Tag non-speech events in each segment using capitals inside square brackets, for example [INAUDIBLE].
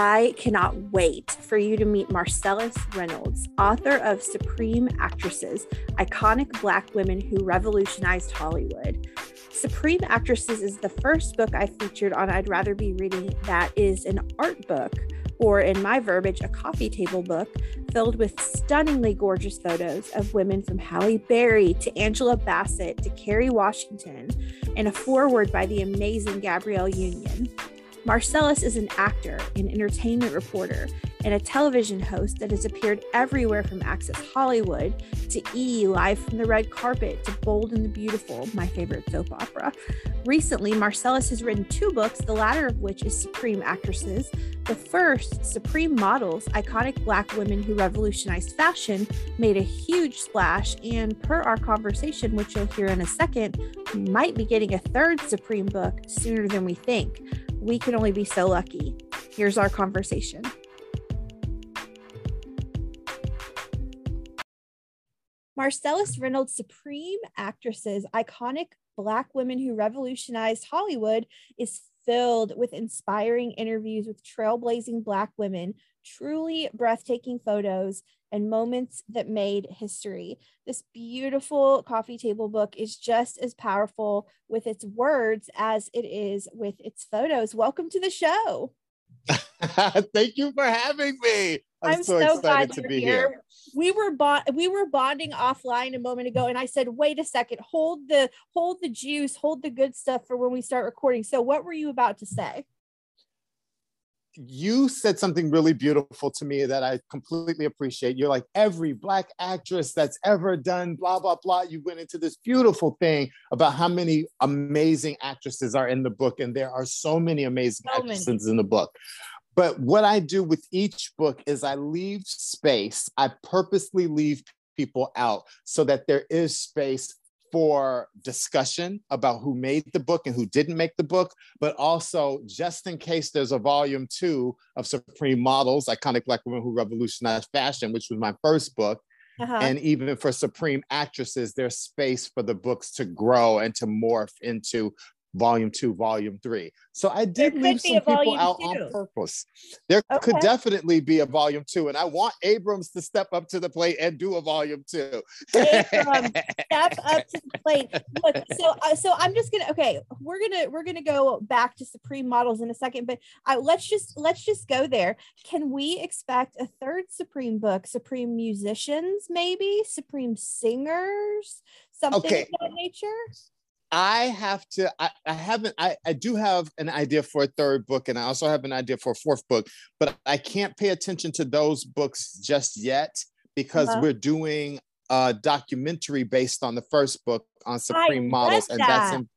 I cannot wait for you to meet Marcellus Reynolds, author of Supreme Actresses Iconic Black Women Who Revolutionized Hollywood. Supreme Actresses is the first book I featured on I'd Rather Be Reading that is an art book, or in my verbiage, a coffee table book filled with stunningly gorgeous photos of women from Halle Berry to Angela Bassett to Kerry Washington, and a foreword by the amazing Gabrielle Union. Marcellus is an actor, an entertainment reporter, and a television host that has appeared everywhere from Access Hollywood to E! Live from the Red Carpet to Bold and the Beautiful, my favorite soap opera. Recently, Marcellus has written two books, the latter of which is Supreme Actresses. The first, Supreme Models Iconic Black Women Who Revolutionized Fashion, made a huge splash, and per our conversation, which you'll hear in a second, might be getting a third Supreme book sooner than we think. We can only be so lucky. Here's our conversation. Marcellus Reynolds' Supreme Actresses, iconic Black women who revolutionized Hollywood, is filled with inspiring interviews with trailblazing Black women, truly breathtaking photos, and moments that made history. This beautiful coffee table book is just as powerful with its words as it is with its photos. Welcome to the show. [LAUGHS] Thank you for having me. I'm, I'm so, so glad to be here. here. We were bo- we were bonding offline a moment ago, and I said, "Wait a second, hold the hold the juice, hold the good stuff for when we start recording." So, what were you about to say? you said something really beautiful to me that I completely appreciate. You're like, every Black actress that's ever done blah, blah, blah. You went into this beautiful thing about how many amazing actresses are in the book. And there are so many amazing so actresses many. in the book. But what I do with each book is I leave space, I purposely leave people out so that there is space for discussion about who made the book and who didn't make the book, but also just in case there's a volume two of Supreme Models, Iconic Black Women Who Revolutionized Fashion, which was my first book. Uh-huh. And even for Supreme Actresses, there's space for the books to grow and to morph into volume two, volume three. So I did leave some people out two. on purpose. There okay. could definitely be a volume two, and I want Abrams to step up to the plate and do a volume two. Abrams, [LAUGHS] step up to the plate. Look, so uh, so I'm just gonna okay. We're gonna we're gonna go back to Supreme models in a second, but uh, let's just let's just go there. Can we expect a third Supreme book? Supreme musicians, maybe Supreme singers, something okay. of that nature. I have to, I, I haven't, I, I do have an idea for a third book, and I also have an idea for a fourth book, but I can't pay attention to those books just yet because uh-huh. we're doing a documentary based on the first book on Supreme Models, and that's in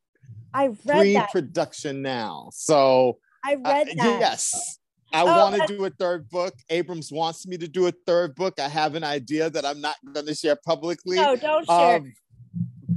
I pre-production now. So I read uh, that. Yes. I oh, want to do a third book. Abrams wants me to do a third book. I have an idea that I'm not going to share publicly. No, don't share. Um,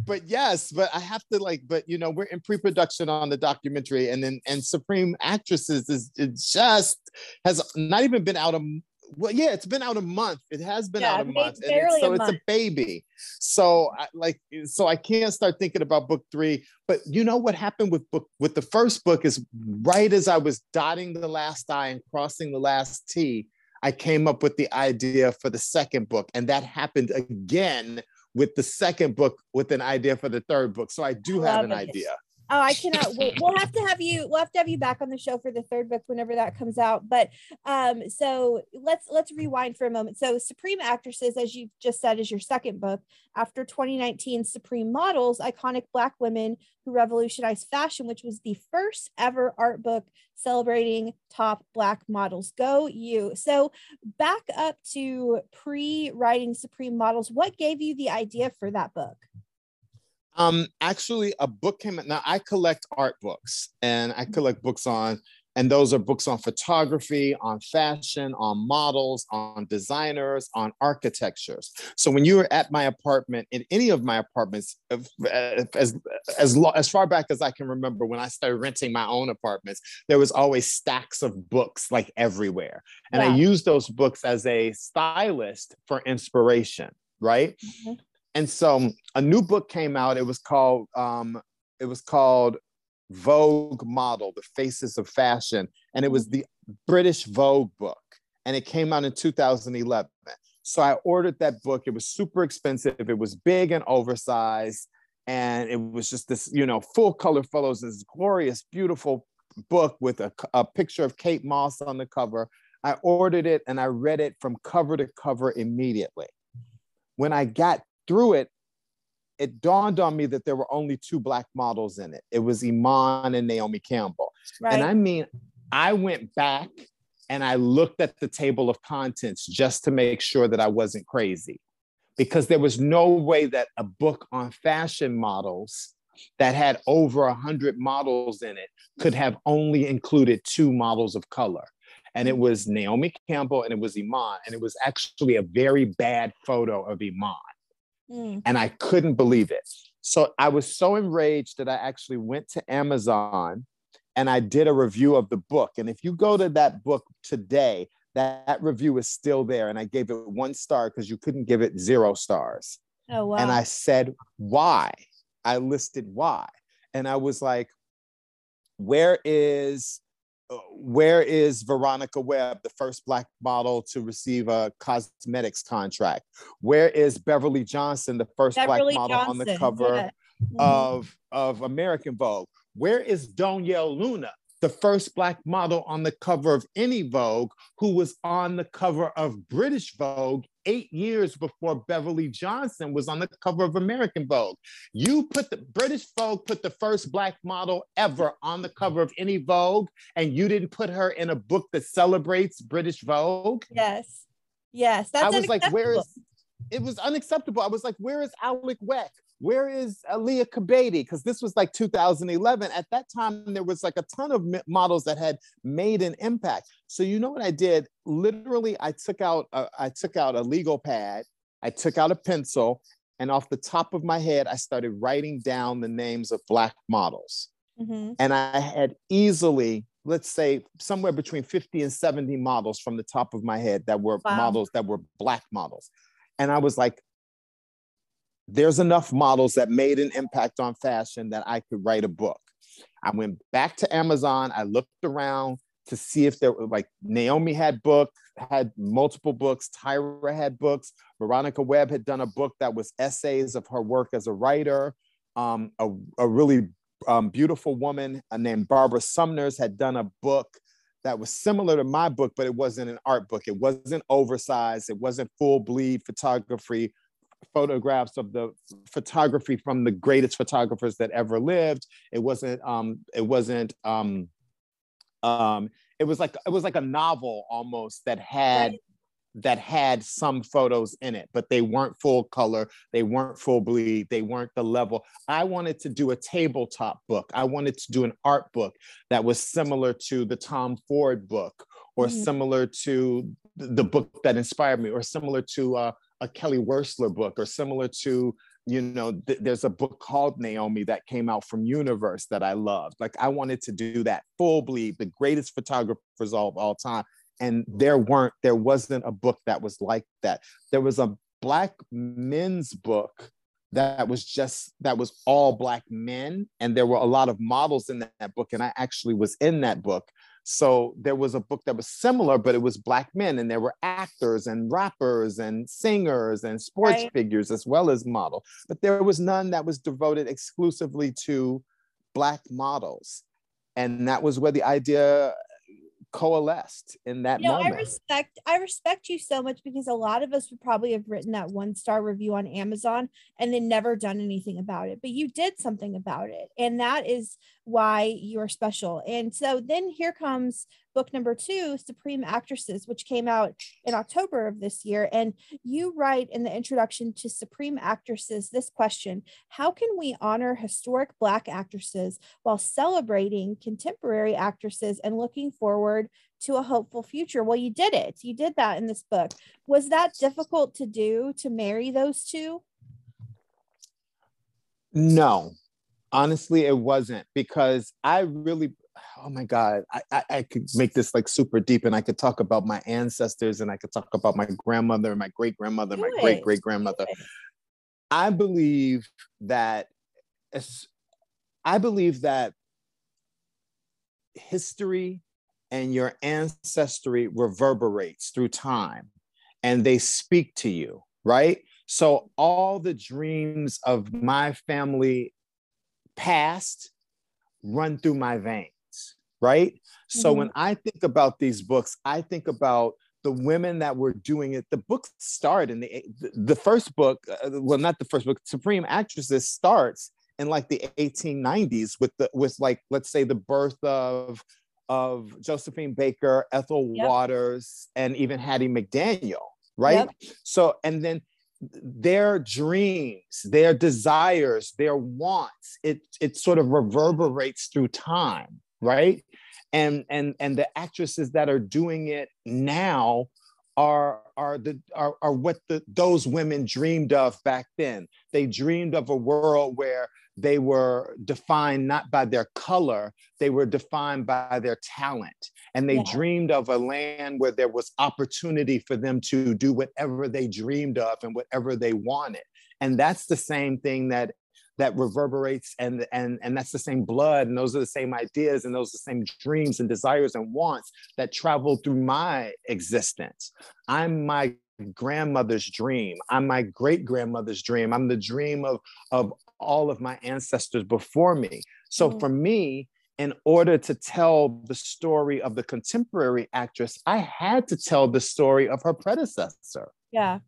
but yes, but I have to like, but you know, we're in pre-production on the documentary, and then and Supreme Actresses is it just has not even been out a well, yeah, it's been out a month. It has been yeah, out a month, and so a it's month. a baby. So I like, so I can't start thinking about book three. But you know what happened with book with the first book is right as I was dotting the last I and crossing the last T, I came up with the idea for the second book, and that happened again with the second book with an idea for the third book. So I do have an it. idea. Oh, I cannot wait. We'll have to have you. We'll have to have you back on the show for the third book whenever that comes out. But um, so let's let's rewind for a moment. So, Supreme Actresses, as you've just said, is your second book after 2019 Supreme Models, iconic Black women who revolutionized fashion, which was the first ever art book celebrating top Black models. Go you! So, back up to pre-writing Supreme Models. What gave you the idea for that book? Um, actually, a book came out. Now I collect art books, and I collect books on, and those are books on photography, on fashion, on models, on designers, on architectures. So when you were at my apartment, in any of my apartments, as as as far back as I can remember, when I started renting my own apartments, there was always stacks of books like everywhere, and yeah. I used those books as a stylist for inspiration. Right. Mm-hmm. And so a new book came out. It was called um, it was called Vogue Model: The Faces of Fashion, and it was the British Vogue book, and it came out in 2011. So I ordered that book. It was super expensive. It was big and oversized, and it was just this, you know, full color photos. This glorious, beautiful book with a, a picture of Kate Moss on the cover. I ordered it and I read it from cover to cover immediately. When I got through it, it dawned on me that there were only two black models in it. It was Iman and Naomi Campbell. Right. And I mean, I went back and I looked at the table of contents just to make sure that I wasn't crazy because there was no way that a book on fashion models that had over a hundred models in it could have only included two models of color. And it was Naomi Campbell and it was Iman. And it was actually a very bad photo of Iman. Mm. And I couldn't believe it. So I was so enraged that I actually went to Amazon and I did a review of the book. And if you go to that book today, that, that review is still there. And I gave it one star because you couldn't give it zero stars. Oh, wow. And I said, why? I listed why. And I was like, where is where is Veronica Webb, the first black model to receive a cosmetics contract? Where is Beverly Johnson, the first Beverly black model Johnson, on the cover yeah. Mm-hmm. of, of American Vogue? Where is Donyale Luna, the first black model on the cover of any Vogue, who was on the cover of British Vogue eight years before Beverly Johnson was on the cover of American Vogue. You put the British Vogue put the first black model ever on the cover of any Vogue, and you didn't put her in a book that celebrates British Vogue. Yes, yes, that's. I was like, where is? It was unacceptable. I was like, where is Alek Wek? Where is Liya Kebede? Because this was like 2011. At that time, there was like a ton of models that had made an impact. So you know what I did? Literally, I took out a, I took out a legal pad, I took out a pencil, and off the top of my head, I started writing down the names of black models. Mm-hmm. And I had easily, let's say, somewhere between 50 and 70 models from the top of my head that were wow. models that were black models. And I was like, there's enough models that made an impact on fashion that I could write a book. I went back to Amazon. I looked around to see if there were like Naomi had book, had multiple books. Tyra had books. Veronica Webb had done a book that was essays of her work as a writer. Um, a, a really um, beautiful woman named Barbara Summers had done a book that was similar to my book, but it wasn't an art book. It wasn't oversized. It wasn't full bleed photography photographs of the photography from the greatest photographers that ever lived. It wasn't. Um, it wasn't. Um, um, it was like it was like a novel almost that had right. that had some photos in it, but they weren't full color. They weren't full bleed. They weren't the level. I wanted to do a tabletop book. I wanted to do an art book that was similar to the Tom Ford book, or mm-hmm. similar to the book that inspired me, or similar to uh, a Kelly Wearstler book or similar to, you know, th- there's a book called Naomi that came out from Universe that I loved. Like I wanted to do that full bleed, the greatest photographers of all time. And there weren't, there wasn't a book that was like that. There was a black men's book that was just that was all black men and there were a lot of models in that book and i actually was in that book so there was a book that was similar, but it was black men, and there were actors and rappers and singers and sports right. figures as well as model. But there was none that was devoted exclusively to black models. And that was where the idea coalesced in that you know, moment. I respect I respect you so much because a lot of us would probably have written that one star review on Amazon and then never done anything about it. But you did something about it. And that is why you're special. And so then here comes book number two, Supreme Actresses, which came out in October of this year. And you write in the introduction to Supreme Actresses this question How can we honor historic Black actresses while celebrating contemporary actresses and looking forward to a hopeful future? Well, you did it. You did that in this book. Was that difficult to do to marry those two? No, honestly it wasn't because i really oh my god I, I, I could make this like super deep and i could talk about my ancestors and i could talk about my grandmother and my great grandmother my great great grandmother i believe that i believe that history and your ancestry reverberates through time and they speak to you, right? So all the dreams of my family past run through my veins, right? Mm-hmm. So when I think about these books, I think about the women that were doing it. The book start in the the first book, uh, well, not the first book. Supreme Actresses starts in like the 1890s with the with like let's say the birth of of Josephine Baker, Ethel yep. Waters, and even Hattie McDaniel, right? Yep. So and then their dreams, their desires, their wants, it it sort of reverberates through time, right? And and and the actresses that are doing it now are are the are, are what the those women dreamed of back then. They dreamed of a world where they were defined not by their color, they were defined by their talent. And they yeah. dreamed of a land where there was opportunity for them to do whatever they dreamed of and whatever they wanted. And that's the same thing that that reverberates and and and that's the same blood and those are the same ideas and those are the same dreams and desires and wants that travel through my existence i'm my grandmother's dream i'm my great grandmother's dream i'm the dream of of all of my ancestors before me. So mm-hmm. for me, in order to tell the story of the contemporary actress, I had to tell the story of her predecessor. Yeah.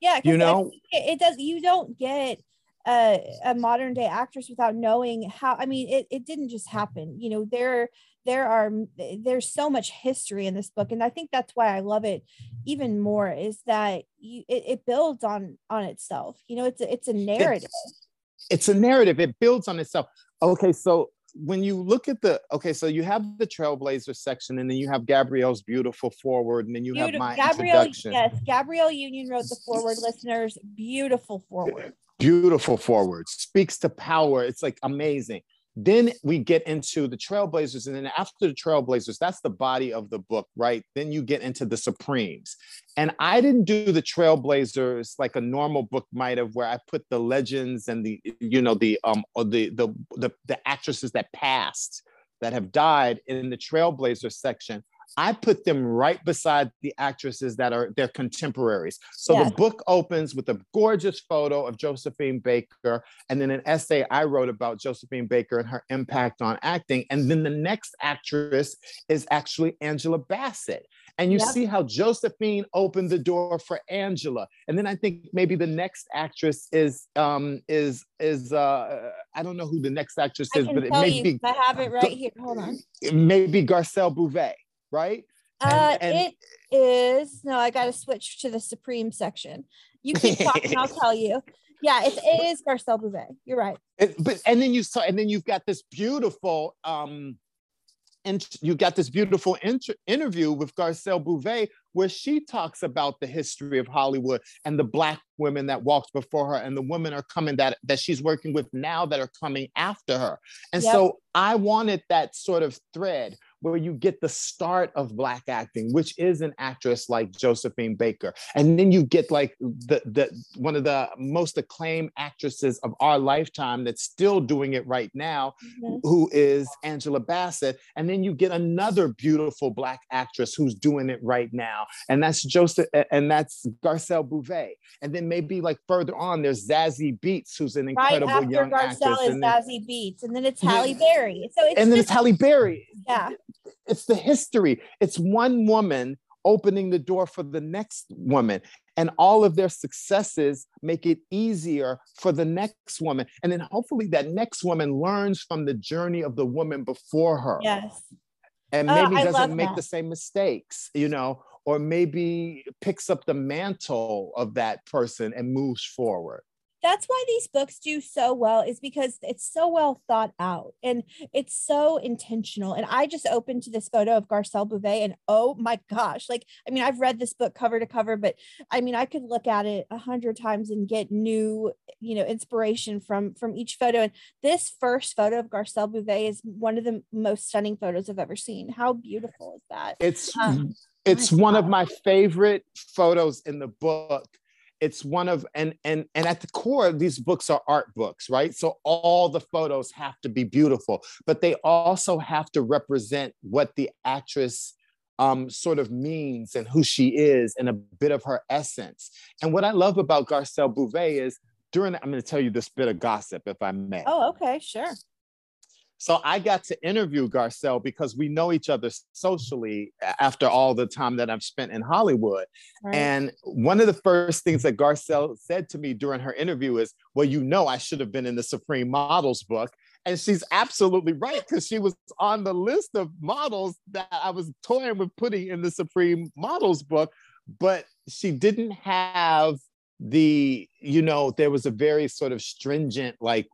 Yeah. You know, it, it, does, you don't get a, a modern day actress without knowing how, I mean, it, it didn't just happen. You know, there, there are there's so much history in this book and i think that's why i love it even more is that you, it, it builds on on itself you know it's a, it's a narrative it's, it's a narrative it builds on itself okay so when you look at the okay so you have the trailblazer section and then you have gabrielle's beautiful forward and then you beautiful. have my gabrielle introduction. yes gabrielle union wrote the forward listeners beautiful forward beautiful forward speaks to power. It's like amazing. Then we get into the trailblazers and then after the trailblazers that's the body of the book right? Then you get into the supremes. And i didn't do the trailblazers like a normal book might have where i put the legends and the you know the um the the the, the actresses that passed that have died in the trailblazer section I put them right beside the actresses that are their contemporaries. So the book opens with a gorgeous photo of Josephine Baker, and then an essay I wrote about Josephine Baker and her impact on acting. And then the next actress is actually Angela Bassett. And you yep. see how Josephine opened the door for Angela. And then I think maybe the next actress is um is is uh I don't know who the next actress is, but it may you, be I have it right here. Hold on. It may be Garcelle Beauvais right? Uh, and, and it is no. I got to switch to the Supreme section. You keep [LAUGHS] talking, I'll tell you. Yeah, it's, it is Garcelle Beauvais. You're right. It, but and then you saw, and then you've got this beautiful um and you got this beautiful inter- interview with Garcelle Beauvais where she talks about the history of Hollywood and the black women that walked before her and the women are coming that that she's working with now that are coming after her. And yep. so I wanted that sort of thread where you get the start of black acting, which is an actress like Josephine Baker, and then you get like the the one of the most acclaimed actresses of our lifetime that's still doing it right now, mm-hmm. who is Angela Bassett, and then you get another beautiful black actress who's doing it right now, and that's Joseph, and that's Garcelle Beauvais, and then maybe like further on, there's Zazie Beetz, who's an incredible right after young Garcelle actress, is and then, Zazie Beetz, and then it's Halle Berry. So it's and then just, it's Halle Berry. Yeah, it's the history. It's one woman opening the door for the next woman. And all of their successes make it easier for the next woman. And then hopefully that next woman learns from the journey of the woman before her. Yes. And oh, maybe oh, doesn't make that. the same mistakes, you know, or maybe picks up the mantle of that person and moves forward that's why these books do so well is because it's so well thought out and it's so intentional. And i just opened to this photo of garcelle beauvais and oh my gosh like i mean i've read this book cover to cover but i mean i could look at it a hundred times and get new you know inspiration from from each photo. And this first photo of garcelle beauvais is one of the most stunning photos i've ever seen. How beautiful is that? It's um, it's one of my favorite photos in the book it's one of and and and at the core these books are art books right? So all the photos have to be beautiful but they also have to represent what the actress um, sort of means and who she is and a bit of her essence. And what i love about garcelle beauvais is during i'm going to tell you this bit of gossip if i may. Oh okay sure so I got to interview Garcelle because we know each other socially after all the time that I've spent in Hollywood. Right. And one of the first things that Garcelle said to me during her interview is, Well, you know, I should have been in the Supreme Models book. And she's absolutely right because she was on the list of models that I was toying with putting in the Supreme Models book, but she didn't have the you know there was a very sort of stringent like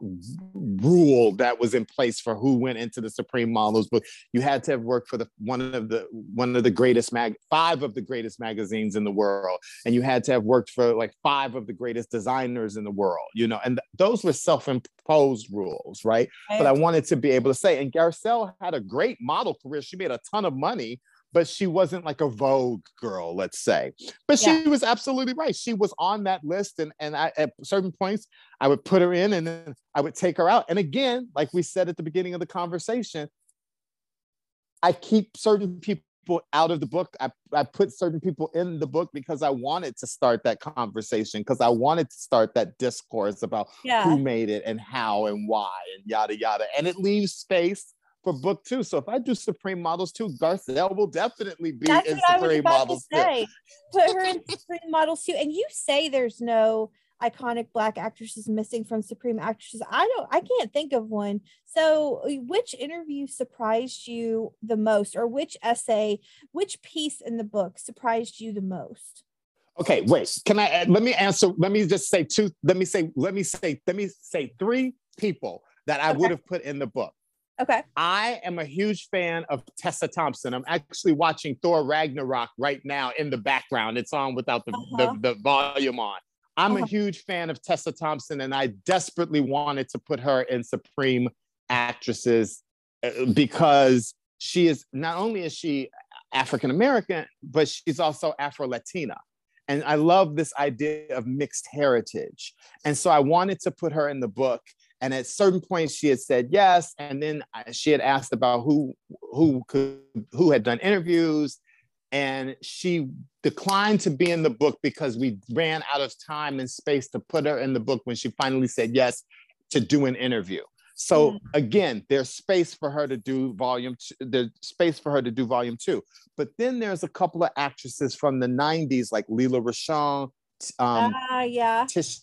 rule that was in place for who went into the supreme models book. You had to have worked for the one of the one of the greatest mag five of the greatest magazines in the world and you had to have worked for like five of the greatest designers in the world you know and th- those were self-imposed rules right? But i wanted to be able to say and garcelle had a great model career. She made a ton of money but she wasn't like a Vogue girl, let's say. But yeah. she was absolutely right. She was on that list, and and I, at certain points, I would put her in, and then I would take her out. And again, like we said at the beginning of the conversation, I keep certain people out of the book. I, I put certain people in the book because I wanted to start that conversation, because I wanted to start that discourse about yeah. who made it and how and why and yada yada. And it leaves space for book two. So if I do Supreme Models two, Garcelle will definitely be That's in Supreme Models two. Put her in Supreme Models two. And you say there's no iconic black actresses missing from Supreme actresses. I don't I can't think of one. So uh, which interview surprised you the most or which essay, which piece in the book surprised you the most? Okay, wait. Can I let me answer let me just say two let me say let me say let me say three people that I okay. would have put in the book. Okay. I am a huge fan of Tessa Thompson. I'm actually watching Thor Ragnarok right now in the background. It's on without the, uh-huh. the, the, volume on. I'm uh-huh. a huge fan of Tessa Thompson, and I desperately wanted to put her in Supreme Actresses uh, because she is not only is she African American, but she's also Afro Latina. And I love this idea of mixed heritage. And so I wanted to put her in the book and at certain points she had said yes and then she had asked about who who could who had done interviews and she declined to be in the book because we ran out of time and space to put her in the book when she finally said yes to do an interview so mm. again there's space for her to do volume two, there's space for her to do volume two but then there's a couple of actresses from the 90s like Lela Rochon um, uh, yeah. Tish,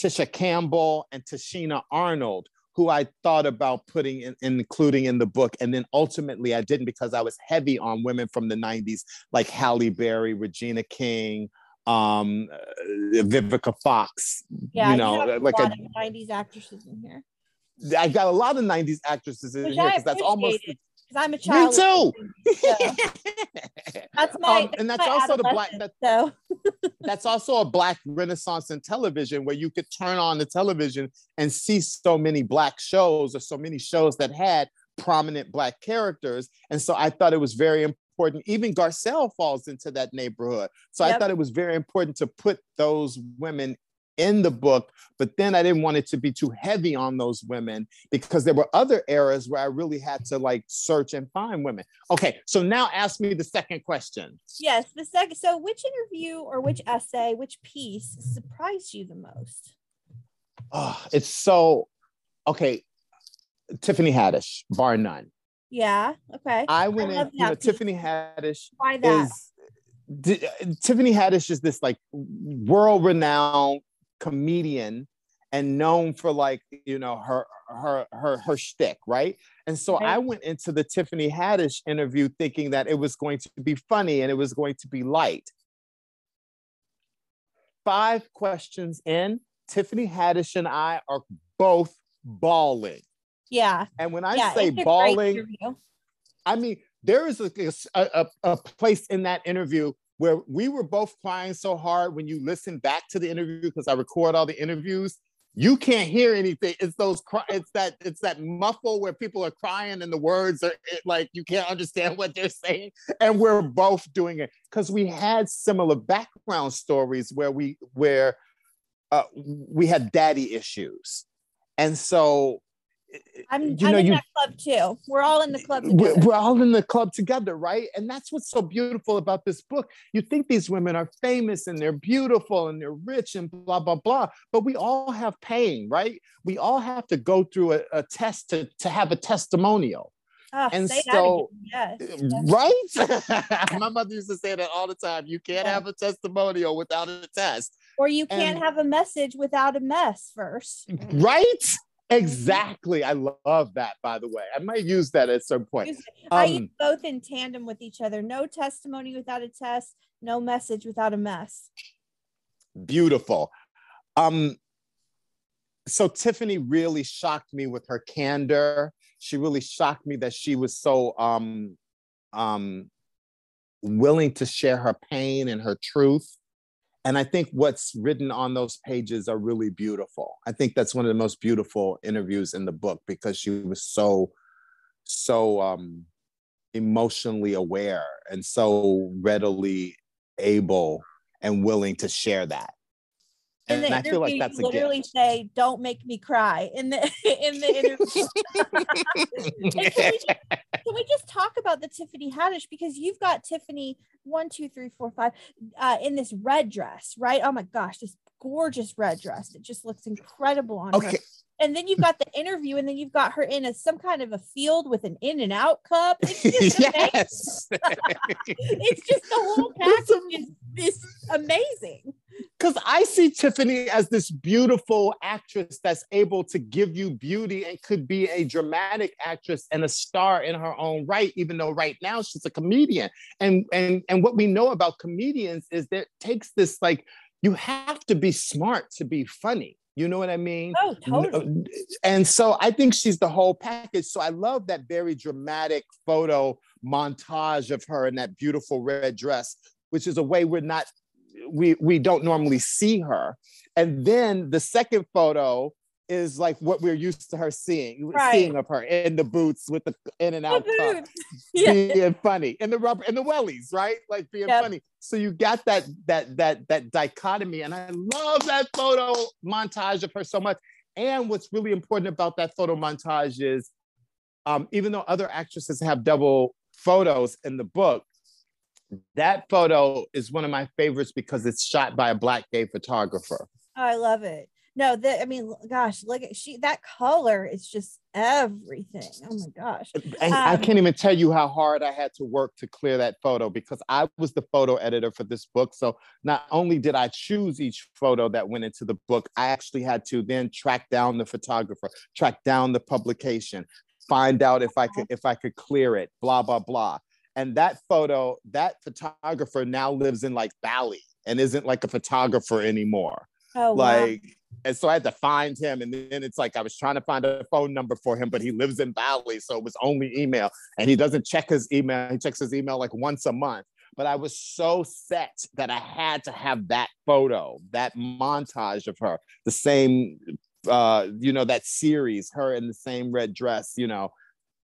Tisha Campbell and Tichina Arnold, who I thought about putting in, including in the book. And then ultimately I didn't because I was heavy on women from the 90s, like Halle Berry, Regina King, um, uh, Vivica Fox. Yeah, you know, you like a, a 90s actresses in here. I got a lot of 90s actresses in Which here because that's almost because I'm a child. Me too. [LAUGHS] So. [LAUGHS] that's my um, and that's also the black that, so. [LAUGHS] that's also a black renaissance in television where you could turn on the television and see so many black shows or so many shows that had prominent black characters. And so I thought it was very important. Even Garcelle falls into that neighborhood. So yep. I thought it was very important to put those women in the book, but then I didn't want it to be too heavy on those women because there were other eras where I really had to like search and find women. Okay, so now ask me the second question. Yes, the second. So, which interview or which essay, which piece surprised you the most? Oh, it's so okay. Tiffany Haddish, bar none. Yeah. Okay. I went I in. You know, Tiffany Haddish. Why that? Is, Tiffany Haddish is this like world renowned comedian and known for like you know her her her her shtick, right? And so right. I went into the Tiffany Haddish interview thinking that it was going to be funny and it was going to be light. Five questions in, Tiffany Haddish and I are both bawling. Yeah. And when I yeah, say bawling, I mean there is a, a, a place in that interview where we were both crying so hard when you listen back to the interview because I record all the interviews you can't hear anything. It's those cry, it's that it's that muffle where people are crying and the words are like you can't understand what they're saying. And we're both doing it because we had similar background stories where we where uh, we had daddy issues. And so I'm, you I'm in you, that club too. We're all in the club together. We're, all in the club together, right? And that's what's so beautiful about this book. You think these women are famous and they're beautiful and they're rich and blah, blah, blah. But we all have pain, right? We all have to go through a, a test to, to have a testimonial. Oh, and so, eh, yes. right? [LAUGHS] My mother used to say that all the time. You can't yeah. have a testimonial without a test. Or you can't and, have a message without a mess first. Right? Exactly. I love that, by the way. I might use that at some point. I use um, both in tandem with each other. No testimony without a test, no message without a mess. Beautiful. Um, so Tiffany really shocked me with her candor. She really shocked me that she was so um, um, willing to share her pain and her truth and I think what's written on those pages are really beautiful. I think that's one of the most beautiful interviews in the book because she was so, so um, emotionally aware and so readily able and willing to share that in and I feel like that's literally say, "Don't make me cry" in the [LAUGHS] in the interview. [LAUGHS] can, we just, can, we just, talk about the Tiffany Haddish because you've got Tiffany one, two, three, four, five uh, in this red dress, right? Oh my gosh, this gorgeous red dress! It just looks incredible on okay. her and then you've got the interview, and then you've got her in a some kind of a field with an in and out cup. It's just [LAUGHS] yes, it's just the whole package is, is amazing. Because I see Tiffany as this beautiful actress that's able to give you beauty and could be a dramatic actress and a star in her own right, even though right now she's a comedian. And and and what we know about comedians is that takes this like you have to be smart to be funny you know what I mean? Oh, uh, totally. And so I think she's the whole package. So I love that very dramatic photo montage of her in that beautiful red dress, which is a way we're not, we we don't normally see her. And then the second photo is like what we're used to her seeing, right. seeing of her in the boots with the in and out cup, [LAUGHS] yeah. being funny, in the rubber, in the wellies, right? Like being yep. funny. So you got that that that that dichotomy, and I love that photo montage of her so much. And what's really important about that photo montage is, um, even though other actresses have double photos in the book, that photo is one of my favorites because it's shot by a black gay photographer. Oh, I love it. No that i mean gosh look at she that color is just everything. Oh my gosh. And um, i can't even tell you how hard i had to work to clear that photo because i was the photo editor for this book. So not only did i choose each photo that went into the book i actually had to then track down the photographer track down the publication find out if i could if i could clear it blah blah blah and that photo that photographer now lives in like bali and isn't like a photographer anymore Oh, like wow. And so I had to find him. And then it's like I was trying to find a phone number for him, but he lives in Bali. So it was only email. And he doesn't check his email. He checks his email like once a month. But I was so set that I had to have that photo, that montage of her, the same, uh, you know, that series, her in the same red dress, you know,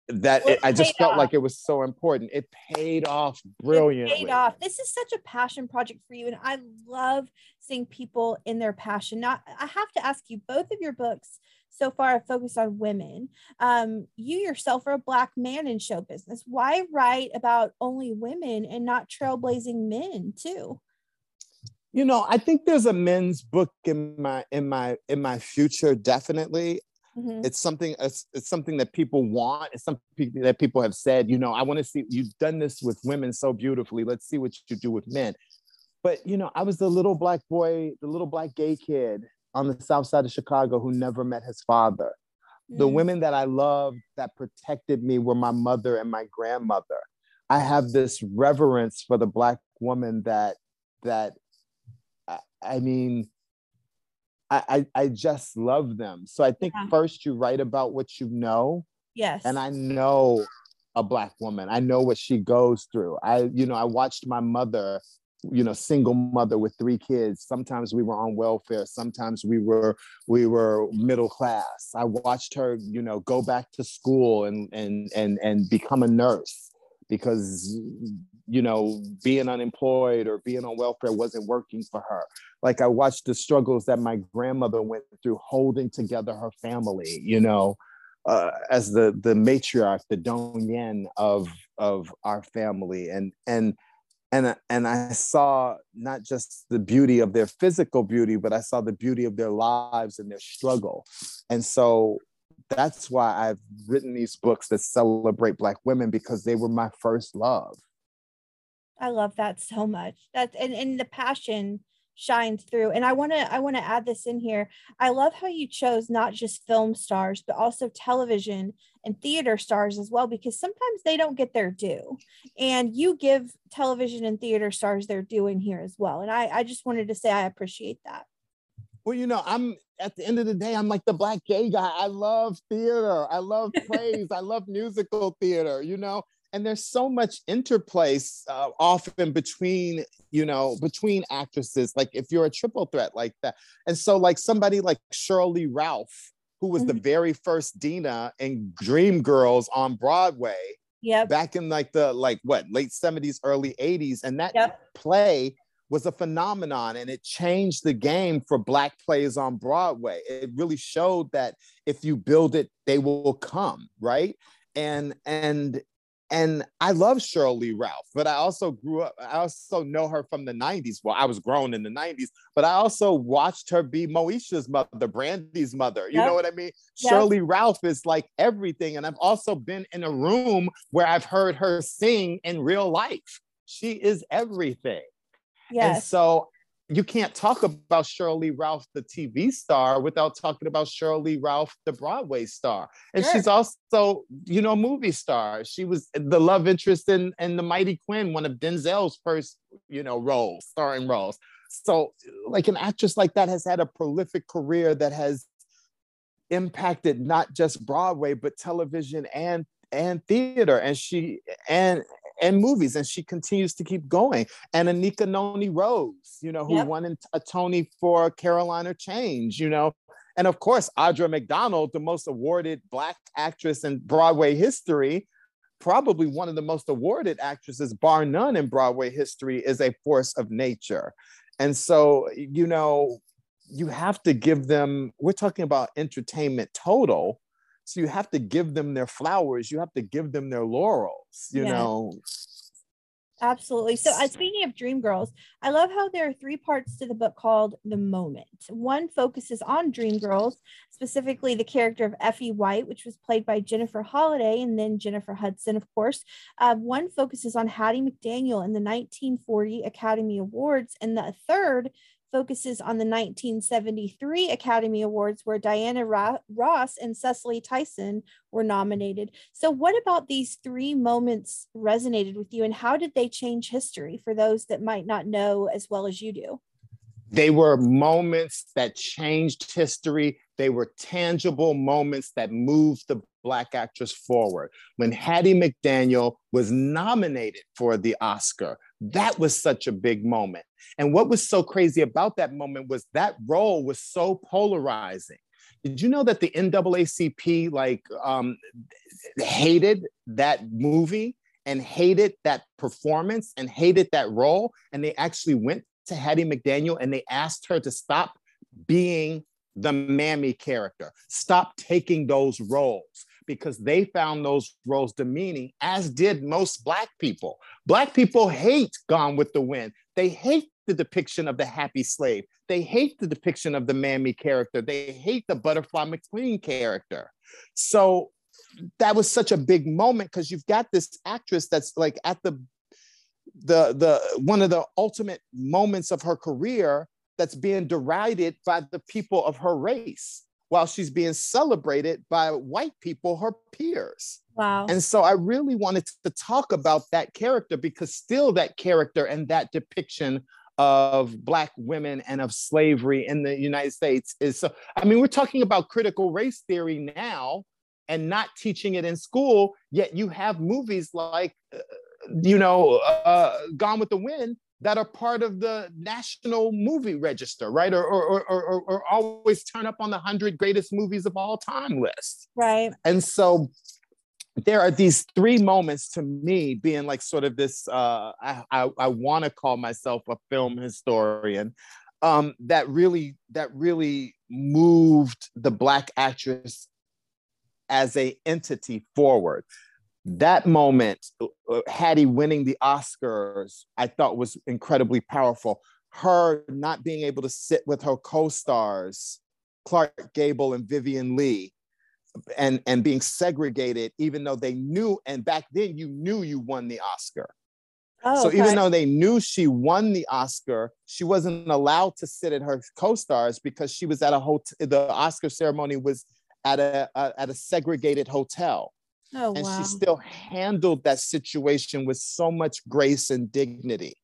that it, I just felt off. like it was so important. It paid off brilliantly. It paid off. This is such a passion project for you, and I love seeing people in their passion. Now, I have to ask you, both of your books so far have focused on women. Um, you yourself are a black man in show business. Why write about only women and not trailblazing men too? You know, I think there's a men's book in my in my in my future. Definitely, Mm-hmm. It's something it's, it's something that people want. It's something that people have said, you know, I want to see you've done this with women so beautifully. Let's see what you do with men. But you know, I was the little black boy, the little black gay kid on the south side of Chicago who never met his father. Mm-hmm. The mm. women that I loved that protected me were my mother and my grandmother. I have this reverence for the black woman that that I, I mean I, I, just love them. So I think yeah. first you write about what you know. Yes. And I know a black woman. I know what she goes through. I, you know, I watched my mother you know single mother with three kids sometimes we were on welfare sometimes we were we were middle class i watched her you know go back to school and and and and become a nurse because you know being unemployed or being on welfare wasn't working for her like i watched the struggles that my grandmother went through holding together her family you know uh, as the the matriarch the dong of of our family and and and and I saw not just the beauty of their physical beauty, but I saw the beauty of their lives and their struggle. And so that's why I've written these books that celebrate Black women because they were my first love. I love that so much. That's and, and the passion shines through. And I want to I want to add this in here. I love how you chose not just film stars, but also television and theater stars as well, because sometimes they don't get their due. And you give television and theater stars their due in here as well. And I, I just wanted to say I appreciate that. Well, you know, I'm at the end of the day, I'm like the black gay guy. I love theater. I love plays. I love musical theater, you know? And there's so much interplay uh, often between you know between actresses like if you're a triple threat like that and so like somebody like Sheryl Lee Ralph who was mm-hmm. the very first Deena in Dreamgirls on Broadway yeah back in like the like what late 70s early 80s and that yep. play was a phenomenon and it changed the game for black plays on broadway it really showed that if you build it they will come right and and and I love Sheryl Lee Ralph, but I also grew up, I also know her from the 90s. Well, I was grown in the 90s, but I also watched her be Moesha's mother, Brandy's mother. You yep. know what I mean? Yep. Sheryl Lee Ralph is like everything. And I've also been in a room where I've heard her sing in real life. She is everything. Yes. And so you can't talk about Sheryl Lee Ralph, the TV star, without talking about Sheryl Lee Ralph, the Broadway star. And sure. she's also, you know, a movie star. She was the love interest in, in The Mighty Quinn, one of Denzel's first, you know, roles, starring roles. So, like an actress like that has had a prolific career that has impacted not just Broadway, but television and and theater. And she and and movies, and she continues to keep going. And Anika Noni Rose, you know, who yep. won a Tony for Caroline, or Change, you know, and of course Audra McDonald, the most awarded Black actress in Broadway history, probably one of the most awarded actresses, bar none, in Broadway history, is a force of nature. And so, you know, you have to give them, we're talking about entertainment total. So you have to give them their flowers. You have to give them their laurels, you yeah. know. Absolutely. So, uh, speaking of dream girls, I love how there are three parts to the book called The Moment. One focuses on dream girls, specifically the character of Effie White, which was played by Jennifer Holliday and then Jennifer Hudson, of course. Uh, one focuses on Hattie McDaniel in the 1940 Academy Awards, and the third focuses on the 1973 Academy Awards, where Diana Ross and Cicely Tyson were nominated. So, what about these three moments resonated with you, and how did they change history for those that might not know as well as you do? They were moments that changed history. They were tangible moments that moved the Black actress forward. When Hattie McDaniel was nominated for the Oscar, that was such a big moment. And what was so crazy about that moment was that role was so polarizing. Did you know that the NAACP like um, hated that movie and hated that performance and hated that role? And they actually went to Hattie McDaniel and they asked her to stop being the mammy character, stop taking those roles because they found those roles demeaning, as did most Black people. Black people hate Gone with the Wind. They hate the depiction of the happy slave. They hate the depiction of the mammy character. They hate the Butterfly McQueen character. So that was such a big moment because you've got this actress that's like at the the the one of the ultimate moments of her career that's being derided by the people of her race while she's being celebrated by white people, her peers. Wow. And so I really wanted to talk about that character because still that character and that depiction of black women and of slavery in the United States is so I mean we're talking about critical race theory now and not teaching it in school yet you have movies like uh, you know uh, Gone with the Wind that are part of the national movie register, right? Or, or, or, or, or always turn up on the 100 greatest movies of all time list. Right. And so there are these three moments to me being like sort of this uh, i, I, I want to call myself a film historian um, that really that really moved the black actress as a entity forward that moment uh, hattie winning the oscars i thought was incredibly powerful. Her not being able to sit with her co-stars clark gable and Vivien leigh and and being segregated even though they knew and back then you knew you won the oscar. Oh, so okay. even though they knew she won the oscar she wasn't allowed to sit at her co-stars because she was at a hotel the oscar ceremony was at a, a at a segregated hotel oh, and wow. she still handled that situation with so much grace and dignity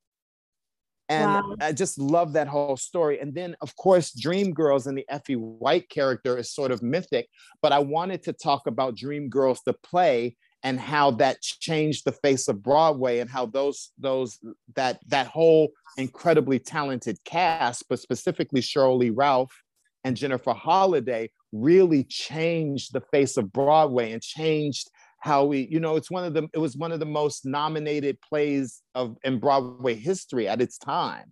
and wow. I just love that whole story. And then, of course, Dreamgirls and the Effie White character is sort of mythic, but I wanted to talk about Dreamgirls, the play, and how that changed the face of Broadway and how those, those, that, that whole incredibly talented cast, but specifically Sheryl Lee Ralph and Jennifer Holliday, really changed the face of Broadway and changed how we, you know, it's one of the, it was one of the most nominated plays of in Broadway history at its time.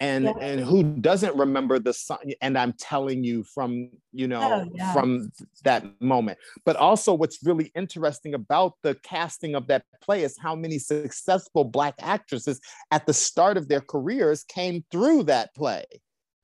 And, yeah. and who doesn't remember the song and i'm telling you from you know oh, yeah. from that moment but also what's really interesting about the casting of that play is how many successful black actresses at the start of their careers came through that play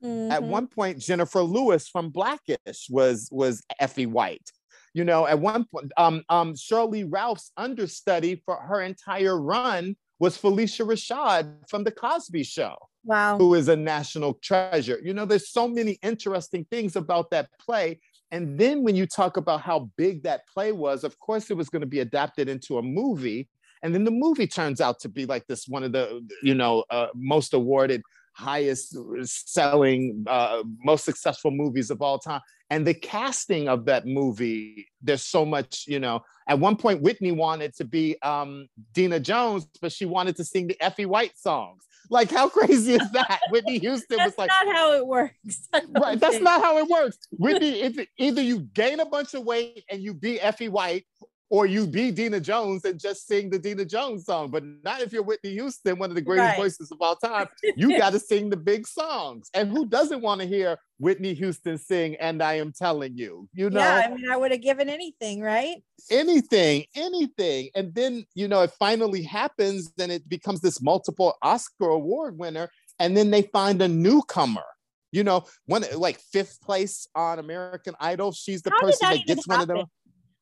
Mm-hmm. At one point, Jennifer Lewis from black-ish was was Effie White. You know, at one point, um, um, Sheryl Lee Ralph's understudy for her entire run was Phylicia Rashad from The Cosby Show. Wow. Who is a national treasure. You know, there's so many interesting things about that play. And then when you talk about how big that play was, of course, it was going to be adapted into a movie. And then the movie turns out to be like this one of the, you know, uh, most awarded highest selling, uh, most successful movies of all time. And the casting of that movie, there's so much, you know. At one point, Whitney wanted to be um, Deena Jones, but she wanted to sing the Effie White songs. Like, how [LAUGHS] crazy is that? Whitney Houston was like, "That's not how it works." [LAUGHS] right, that's not how it works. Whitney, if either you gain a bunch of weight and you be Effie White, or you be Deena Jones and just sing the Deena Jones song, but not if you're Whitney Houston, one of the greatest right. voices of all time. You [LAUGHS] got to sing the big songs. And who doesn't want to hear Whitney Houston sing And I Am Telling You? You know? Yeah, I mean, I would have given anything, right? Anything, anything. And then, you know, it finally happens, then it becomes this multiple Oscar award winner. And then they find a newcomer you know, one like fifth place on American Idol. She's the How person that, that gets happen? one of them.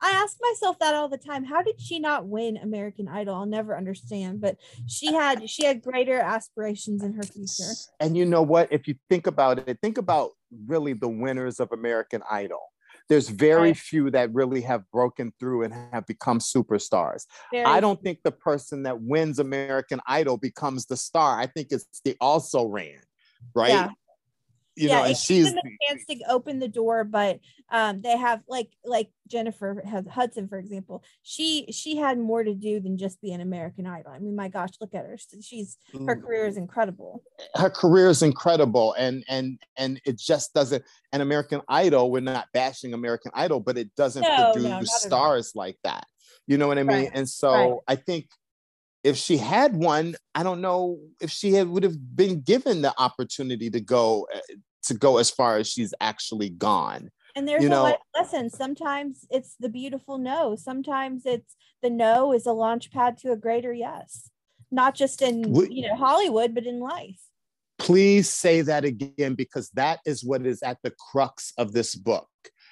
I ask myself that all the time. How did she not win American Idol? I'll never understand. But she had she had greater aspirations in her future. And you know what? If you think about it, think about really the winners of American Idol. There's very right. few that really have broken through and have become superstars. Very I don't think the person that wins American Idol becomes the star. I think it's the also ran, right? Yeah you yeah, know, and she's the chance to open the door, but um, they have like like Jennifer Hudson, for example. She she had more to do than just be an American Idol. I mean, my gosh, look at her. She's her mm. career is incredible. Her career is incredible, and and and it just doesn't. An American Idol, we're not bashing American Idol, but it doesn't no, produce no, stars like that. You know what I mean? Right. And so right. I think if she had one, I don't know if she had, would have been given the opportunity to go uh, to go as far as she's actually gone. And there's you know, a lesson. Sometimes it's the beautiful no. Sometimes it's the no is a launch pad to a greater yes. Not just in you know Hollywood, but in life. Please say that again because that is what is at the crux of this book.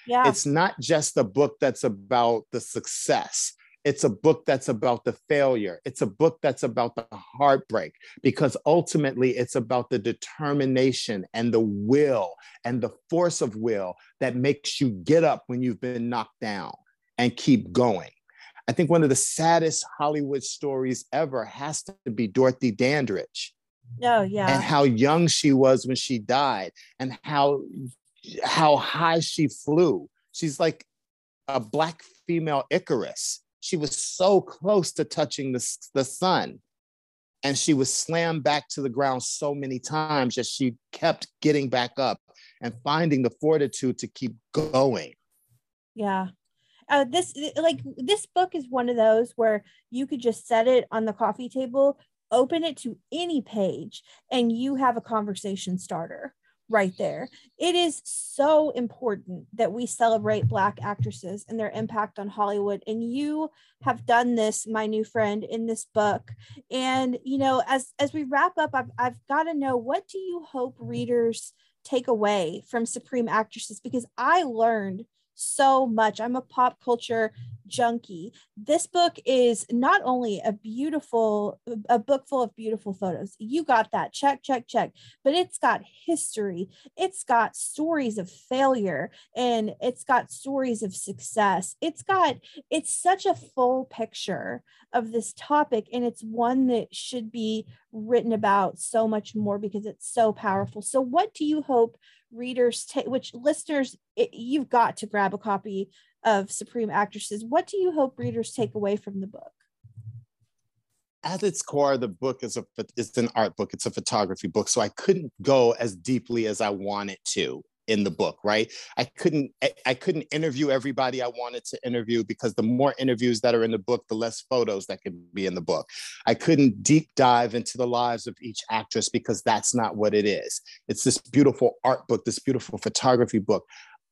Yeah. It's not just a book that's about the success. It's a book that's about the failure. It's a book that's about the heartbreak because ultimately it's about the determination and the will and the force of will that makes you get up when you've been knocked down and keep going. I think one of the saddest Hollywood stories ever has to be Dorothy Dandridge. Oh, yeah. And how young she was when she died and how how high she flew. She's like a black female Icarus she was so close to touching the, the sun And she was slammed back to the ground so many times that she kept getting back up and finding the fortitude to keep going. Yeah. Uh, this like this book is one of those where you could just set it on the coffee table open it to any page and you have a conversation starter right there. It is so important that we celebrate Black actresses and their impact on Hollywood. And you have done this, my new friend, in this book. And, you know, as, as we wrap up, I've, I've got to know what do you hope readers take away from Supreme Actresses? Because I learned so much. I'm a pop culture junkie. This book is not only a beautiful, a book full of beautiful photos. You got that. Check, check, check. But it's got history. It's got stories of failure and it's got stories of success. It's got, it's such a full picture of this topic. And it's one that should be written about so much more because it's so powerful. So, what do you hope readers take, which listeners, it, you've got to grab a copy of Supreme Actresses. What do you hope readers take away from the book? At its core, the book is a it's an art book. It's a photography book, so I couldn't go as deeply as I wanted to in the book right? I couldn't i couldn't interview everybody i wanted to interview because the more interviews that are in the book the less photos that could be in the book. I couldn't deep dive into the lives of each actress because that's not what it is. It's this beautiful art book this beautiful photography book.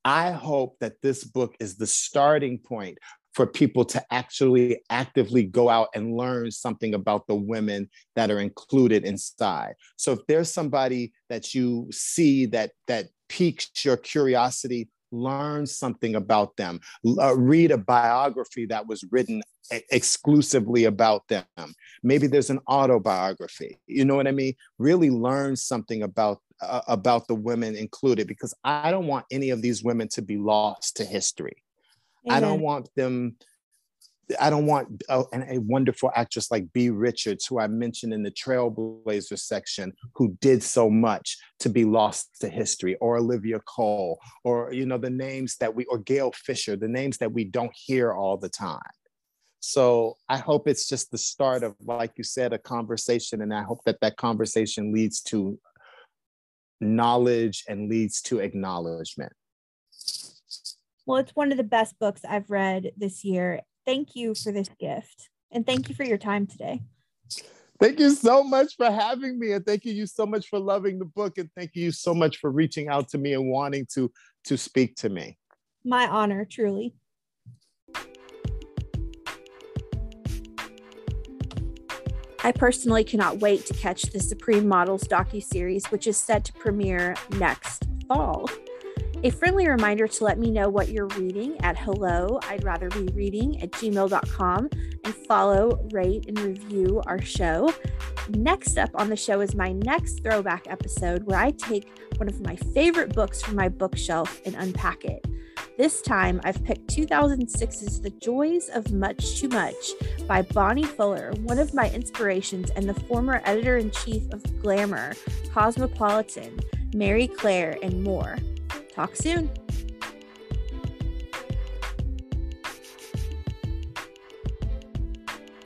I hope that this book is the starting point for people to actually actively go out and learn something about the women that are included inside. So if there's somebody that you see that that piques your curiosity, learn something about them. Uh, read a biography that was written exclusively about them. Maybe there's an autobiography. You know what I mean? Really learn something about uh, about the women included because I don't want any of these women to be lost to history. Amen. I don't want them. I don't want oh, a, a wonderful actress like Beah Richards, who I mentioned in the Trailblazer section, who did so much to be lost to history, or Olivia Cole, or you know the names that we, or Gail Fisher, the names that we don't hear all the time. So I hope it's just the start of, like you said, a conversation, and I hope that that conversation leads to knowledge and leads to acknowledgement. Well, it's one of the best books I've read this year. Thank you for this gift. And thank you for your time today. Thank you so much for having me. And thank you so much for loving the book. And thank you so much for reaching out to me and wanting to, to speak to me. My honor, truly. I personally cannot wait to catch the Supreme Models docu-series, which is set to premiere next fall. A friendly reminder to let me know what you're reading at hello, I'd rather be reading at gmail.com and follow, rate, and review our show. Next up on the show is my next throwback episode where I take one of my favorite books from my bookshelf and unpack it. This time, I've picked 2006's The Joys of Much Too Much by Bonnie Fuller, one of my inspirations and the former editor in chief of Glamour, Cosmopolitan, Marie Claire, and more. Talk soon.